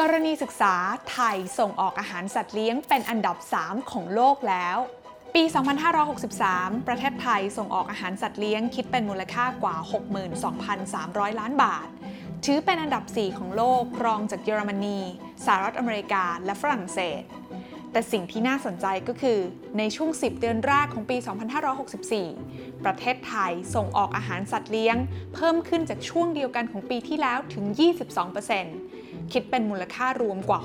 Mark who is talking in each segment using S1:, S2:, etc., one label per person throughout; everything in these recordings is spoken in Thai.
S1: กรณีศึกษาไทยส่งออกอาหารสัตว์เลี้ยงเป็นอันดับ 3 ของโลกแล้ว ปี 2563 ประเทศไทยส่งออกอาหารสัตว์เลี้ยงคิดเป็นมูลค่ากว่า 62,300 ล้านบาท ถือเป็นอันดับ 4 ของโลกรองจากเยอรมนี สหรัฐอเมริกา และฝรั่งเศส แต่สิ่งที่น่าสนใจก็คือ ในช่วง 10 เดือนแรกของปี 2564 ประเทศไทยส่งออกอาหารสัตว์เลี้ยง เพิ่มขึ้นจากช่วงเดียวกันของปีที่แล้วถึง 22% คิดเป็นมูลค่ารวมกว่า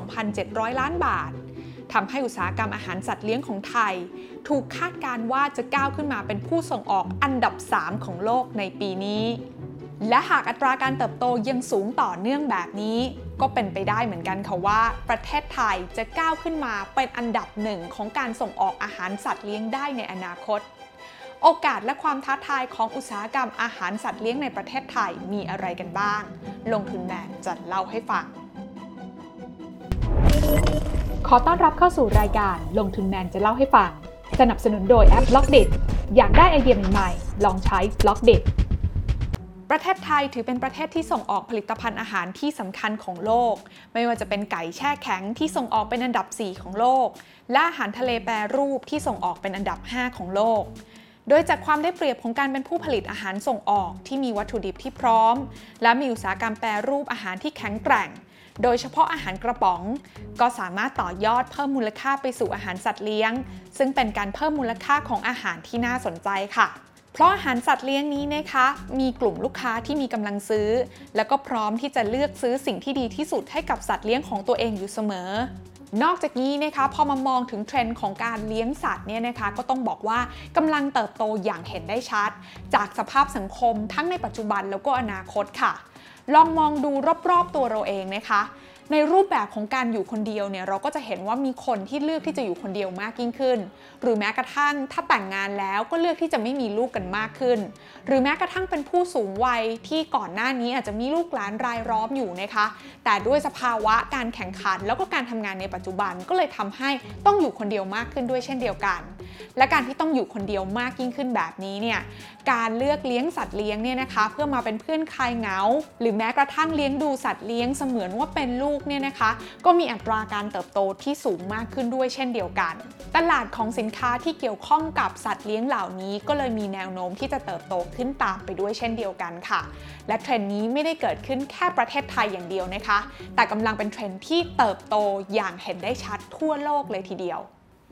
S1: 62,700 ล้านบาททำให้อุตสาหกรรมอาหารสัตว์เลี้ยงของไทย ถูกคาดการว่าจะก้าวขึ้นมาเป็นผู้ส่งออกอันดับ 3 ของโลกในปีนี้ และหากอัตราการเติบโตยังสูงต่อเนื่องแบบนี้ ก็เป็นไปได้เหมือนกันค่ะว่า ประเทศไทยจะก้าวขึ้นมาเป็นอันดับหนึ่งของการส่งออกอาหารสัตว์เลี้ยงได้ในอนาคต โอกาสและความท้าทายของอุตสาหกรรมอาหารสัตว์เลี้ยงในประเทศไทยมีอะไรกันบ้าง ลงทุนแมนจะเล่าให้ฟัง ขอต้อนรับเข้าสู่รายการลงทุนแมนจะเล่าให้ฟัง สนับสนุนโดยแอป b ล็อกเดอยากได้ไอเดียใหม่ๆ ลองใช้ b ล็อกเดประเทศไทยถือเป็นประเทศที่ส่งออกผลิตภัณฑ์อาหารที่สำคัญของโลก ไม่ว่าจะเป็นไก่แช่แข็งที่ส่งออกเป็นอันดับ 4 ของโลก และอาหารทะเลแปรรูปที่ส่งออกเป็นอันดับ 5 ของโลก โดยจากความได้เปรียบของการเป็นผู้ผลิตอาหารส่งออกที่มีวัตถุดิบที่พร้อม และมีอุตสาหกรรมแปรรูปอาหารที่แข็งแกร่ง โดยเฉพาะอาหารกระป๋อง ก็สามารถต่อยอดเพิ่มมูลค่าไปสู่อาหารสัตว์เลี้ยง ซึ่งเป็นการเพิ่มมูลค่าของอาหารที่น่าสนใจค่ะเพราะอาหารสัตว์เลี้ยงนี้นะคะ มีกลุ่มลูกค้าที่มีกำลังซื้อ แล้วก็พร้อมที่จะเลือกซื้อสิ่งที่ดีที่สุดให้กับสัตว์เลี้ยงของตัวเองอยู่เสมอ นอกจากนี้นะคะพอมามองถึงเทรนด์ของการเลี้ยงสัตว์เนี่ยนะคะก็ต้องบอกว่ากำลังเติบโตอย่างเห็นได้ชัด จากสภาพสังคมทั้งในปัจจุบันแล้วก็อนาคตค่ะ ลองมองดูรอบๆตัวเราเองนะคะ ในรูปแบบของการอยู่คนเดียวเนี่ยเราก็จะเห็นว่ามีคนที่เลือกที่จะอยู่คนเดียวมากยิ่งขึ้น หรือแม้กระทั่งถ้าแต่งงานแล้วก็เลือกที่จะไม่มีลูกกันมากขึ้น หรือแม้กระทั่งเป็นผู้สูงวัยที่ก่อนหน้านี้อาจจะมีลูกหลานรายล้อมอยู่นะคะ แต่ด้วยสภาวะการแข่งขัน แล้วก็การทำงานในปัจจุบันก็เลยทำให้ต้องอยู่คนเดียวมากขึ้นด้วยเช่นเดียวกัน และการที่ต้องอยู่คนเดียวมากยิ่งขึ้นแบบนี้เนี่ยการเลือกเลี้ยงสัตว์เลี้ยงเนี่ยนะคะ เพื่อมาเป็นเพื่อนคลายเหงา หรือแม้กระทั่งเลี้ยงดูสัตว์เลี้ยงเสมือนว่าเป็นลูกเนี่ยนะคะ ก็มีอัตราการเติบโตที่สูงมากขึ้นด้วยเช่นเดียวกัน ตลาดของสินค้าที่เกี่ยวข้องกับสัตว์เลี้ยงเหล่านี้ก็เลยมีแนวโน้มที่จะเติบโตขึ้นตามไปด้วยเช่นเดียวกันค่ะ และเทรนด์นี้ไม่ได้เกิดขึ้นแค่ประเทศไทยอย่างเดียวนะคะ แต่กำลังเป็นเทรนด์ที่เติบโตอย่างเห็นได้ชัดทั่วโลกเลยทีเดียว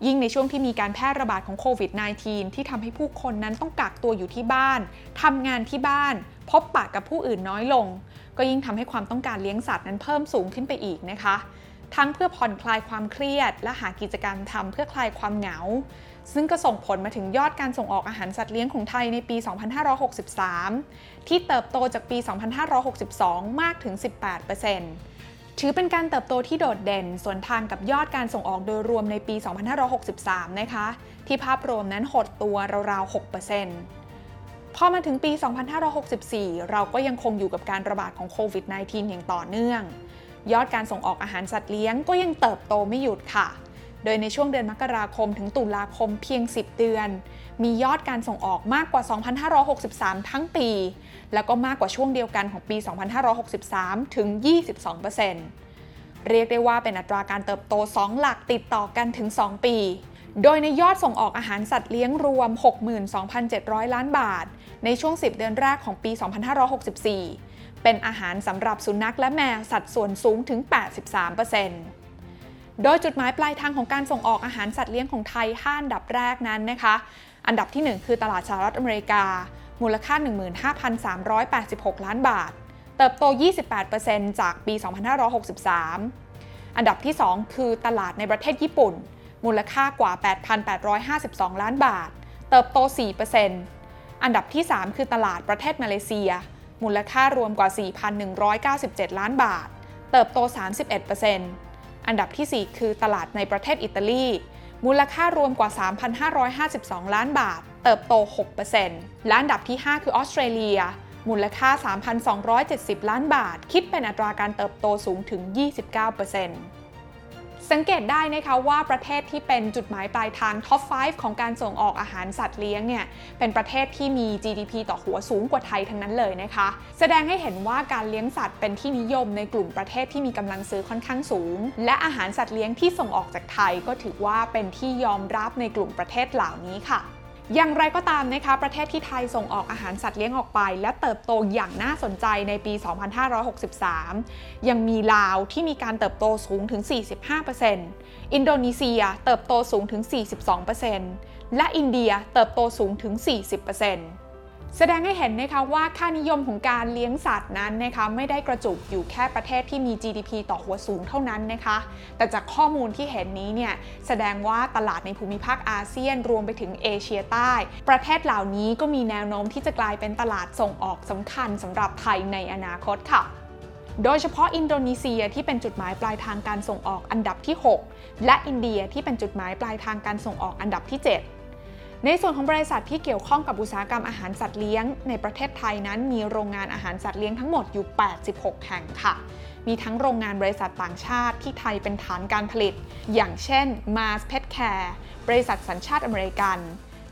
S1: ยิ่งในช่วงที่มีการแพร่ระบาดของโควิด -19 ที่ทำให้ผู้คนนั้นต้องกักตัวอยู่ที่บ้านทำงานที่บ้าน พบปะกับผู้อื่นน้อยลง ก็ยิ่งทำให้ความต้องการเลี้ยงสัตว์นั้นเพิ่มสูงขึ้นไปอีกนะคะ ทั้งเพื่อผ่อนคลายความเครียด และหากิจกรรมทำเพื่อคลายความเหงา ซึ่งก็ส่งผลมาถึงยอดการส่งออกอาหารสัตว์เลี้ยงของไทยในปี 2563 ที่เติบโตจากปี 2562 มากถึง 18% ถือเป็นการเติบโตที่โดดเด่นส่วนทางกับยอดการส่งออกโดยรวมในปี 2563 นะคะ ที่ภาพรวมนั้นหดตัวราวๆ 6%พอมาถึงปี 2564 เราก็ยังคงอยู่กับการระบาดของโควิด -19 อย่างต่อเนื่อง ยอดการส่งออกอาหารสัตว์เลี้ยงก็ยังเติบโตไม่หยุดค่ะ โดยในช่วงเดือนมกราคมถึงตุลาคมเพียง 10 เดือน มียอดการส่งออกมากกว่า 2,563 ทั้งปี แล้วก็มากกว่าช่วงเดียวกันของปี 2563 ถึง 22%เรียกได้ว่าเป็นอัตราการเติบโต 2 หลักติดต่อกันถึง 2 ปี โดยในยอดส่งออกอาหารสัตว์เลี้ยงรวม 62,700 ล้านบาท ในช่วง 10 เดือนแรกของปี 2564 เป็นอาหารสำหรับสุนัขและแมวสัดส่วนสูงถึง 83% โดยจุดหมายปลายทางของการส่งออกอาหารสัตว์เลี้ยงของไทย 5 อันดับแรกนั้นนะคะ อันดับที่ 1 คือตลาดสหรัฐอเมริกา มูลค่า 15,386 ล้านบาท เติบโต 28%จากปี 2563 อันดับที่ 2 คือตลาดในประเทศญี่ปุ่น มูลค่ากว่า 8,852 ล้านบาท เติบโต 4%อันดับที่ 3 คือตลาดประเทศมาเลเซีย มูลค่ารวมกว่า 4,197 ล้านบาท เติบโต 31% อันดับที่ 4 คือตลาดในประเทศอิตาลี มูลค่ารวมกว่า 3,552 ล้านบาท เติบโต 6%และอันดับที่ 5 คือออสเตรเลีย มูลค่า 3,270 ล้านบาท คิดเป็นอัตราการเติบโตสูงถึง 29% สังเกตได้นะคะว่าประเทศที่เป็นจุดหมายปลายทางท็อป 5 ของการส่งออกอาหารสัตว์เลี้ยงเนี่ยเป็นประเทศที่มี GDP ต่อหัวสูงกว่าไทยทั้งนั้นเลยนะคะ แสดงให้เห็นว่าการเลี้ยงสัตว์เป็นที่นิยมในกลุ่มประเทศที่มีกำลังซื้อค่อนข้างสูง และอาหารสัตว์เลี้ยงที่ส่งออกจากไทยก็ถือว่าเป็นที่ยอมรับในกลุ่มประเทศเหล่านี้ค่ะ อย่างไรก็ตามนะคะประเทศที่ไทยส่งออกอาหารสัตว์เลี้ยงออกไป และเติบโตอย่างน่าสนใจในปี 2563 ยังมีลาวที่มีการเติบโตสูงถึง 45%อินโดนีเซียเติบโตสูงถึง 42%และอินเดียเติบโตสูงถึง 40% แสดงให้เห็นนะคะว่าค่านิยมของการเลี้ยงสัตว์นั้นนะคะไม่ได้กระจุกอยู่แค่ประเทศที่มี GDP ต่อหัวสูงเท่านั้นนะคะ แต่จากข้อมูลที่เห็นนี้เนี่ยแสดงว่าตลาดในภูมิภาคอาเซียนรวมไปถึงเอเชียใต้ ประเทศเหล่านี้ก็มีแนวโน้มที่จะกลายเป็นตลาดส่งออกสำคัญสำหรับไทยในอนาคตค่ะโดยเฉพาะอินโดนีเซียที่เป็นจุดหมายปลายทางการส่งออกอันดับที่ 6 และอินเดียที่เป็นจุดหมายปลายทางการส่งออกอันดับที่ 7 ในส่วนของบริษัทที่เกี่ยวข้องกับอุตสาหกรรมอาหารสัตว์เลี้ยง ในประเทศไทยนั้นมีโรงงานอาหารสัตว์เลี้ยงทั้งหมดอยู่ 86 แห่งค่ะ มีทั้งโรงงานบริษัทต่างชาติที่ไทยเป็นฐานการผลิต อย่างเช่น Mars Pet Care บริษัทสัญชาติอเมริกัน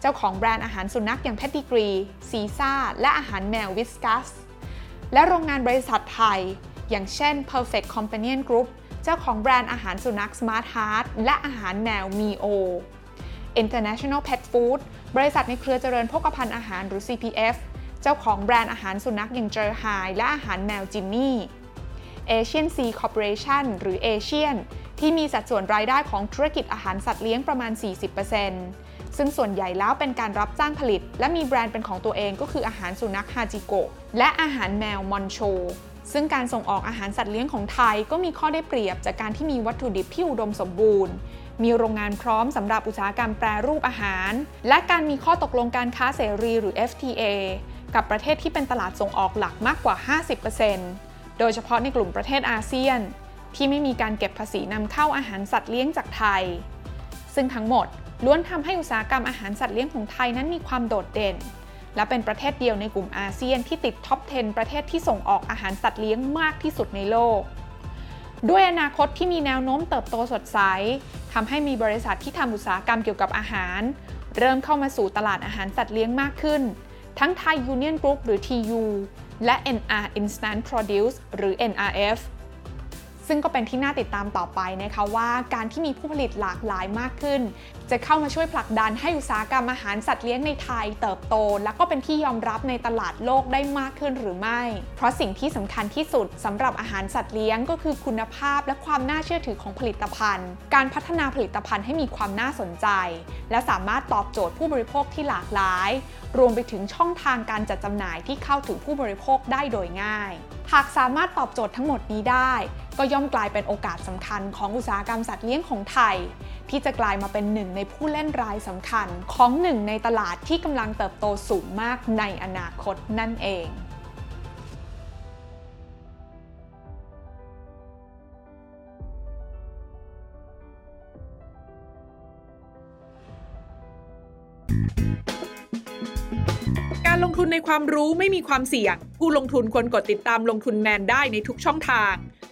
S1: เจ้าของแบรนด์อาหารสุนัขอย่าง Pedigree ซีซ่าและอาหารแมว Whiskas และโรงงานบริษัทไทย อย่างเช่น Perfect Companion Group เจ้าของแบรนด์อาหารสุนัข Smart Heart และอาหารแมว Mio International Pet Food บริษัทในเครือเจริญโภคภัณฑ์อาหารหรือ CPF เจ้าของแบรนด์อาหารสุนัขอย่างเจอไฮและอาหารแมว Jinny Asian Sea Corporation หรือ ASIAN ที่มีสัดส่วนรายได้ของธุรกิจอาหารสัตว์เลี้ยงประมาณ 40%ซึ่งส่วนใหญ่แล้วเป็นการรับจ้างผลิต และมีแบรนด์เป็นของตัวเองก็คืออาหารสุนัข Hajiko และอาหารแมว Monchou ซึ่งการส่งออกอาหารสัตว์เลี้ยงของไทยก็มีข้อได้เปรียบจากการที่มีวัตถุดิบที่อุดมสมบูรณ์ มีโรงงานพร้อมสำหรับอุตสาหกรรมแปรรูปอาหาร และการมีข้อตกลงการค้าเสรีหรือ FTA กับประเทศที่เป็นตลาดส่งออกหลักมากกว่า 50%โดยเฉพาะในกลุ่มประเทศอาเซียน ที่ไม่มีการเก็บภาษีนำเข้าอาหารสัตว์เลี้ยงจากไทย ซึ่งทั้งหมดล้วนทำให้อุตสาหกรรมอาหารสัตว์เลี้ยงของไทยนั้นมีความโดดเด่น และเป็นประเทศเดียวในกลุ่มอาเซียนที่ติดท็อป 10 ประเทศที่ส่งออกอาหารสัตว์เลี้ยงมากที่สุดในโลก ด้วยอนาคตที่มีแนวโน้มเติบโตสดใสทำให้มีบริษัทที่ทำอุตสาหกรรมเกี่ยวกับอาหาร เริ่มเข้ามาสู่ตลาดอาหารสัตว์เลี้ยงมากขึ้น ทั้งไทยยูเนียนกรุ๊ปหรือ TU และ NR Instant Produce หรือ NRF ซึ่งก็เป็นที่น่าติดตามต่อไปนะคะว่าการที่มีผู้ผลิตหลากหลายมากขึ้น จะเข้ามาช่วยผลักดันให้อุตสาหกรรมอาหารสัตว์เลี้ยงในไทยเติบโต และก็เป็นที่ยอมรับในตลาดโลกได้มากขึ้นหรือไม่ เพราะสิ่งที่สำคัญที่สุดสำหรับอาหารสัตว์เลี้ยงก็คือคุณภาพและความน่าเชื่อถือของผลิตภัณฑ์ การพัฒนาผลิตภัณฑ์ให้มีความน่าสนใจ และสามารถตอบโจทย์ผู้บริโภคที่หลากหลาย รวมไปถึงช่องทางการจัดจำหน่ายที่เข้าถึงผู้บริโภคได้โดยง่าย หากสามารถตอบโจทย์ทั้งหมดนี้ได้ ก็ย่อมกลายเป็นโอกาสสำคัญของอุตสาหกรรมสัตว์เลี้ยงของไทย ที่จะกลายมาเป็นหนึ่งในผู้เล่นรายสำคัญ ของหนึ่งในตลาดที่กำลังเติบโตสูงมากในอนาคตนั่นเอง
S2: การลงทุนในความรู้ไม่มีความเสี่ยง ผู้ลงทุนควรกดติดตามลงทุนแมนได้ในทุกช่องทาง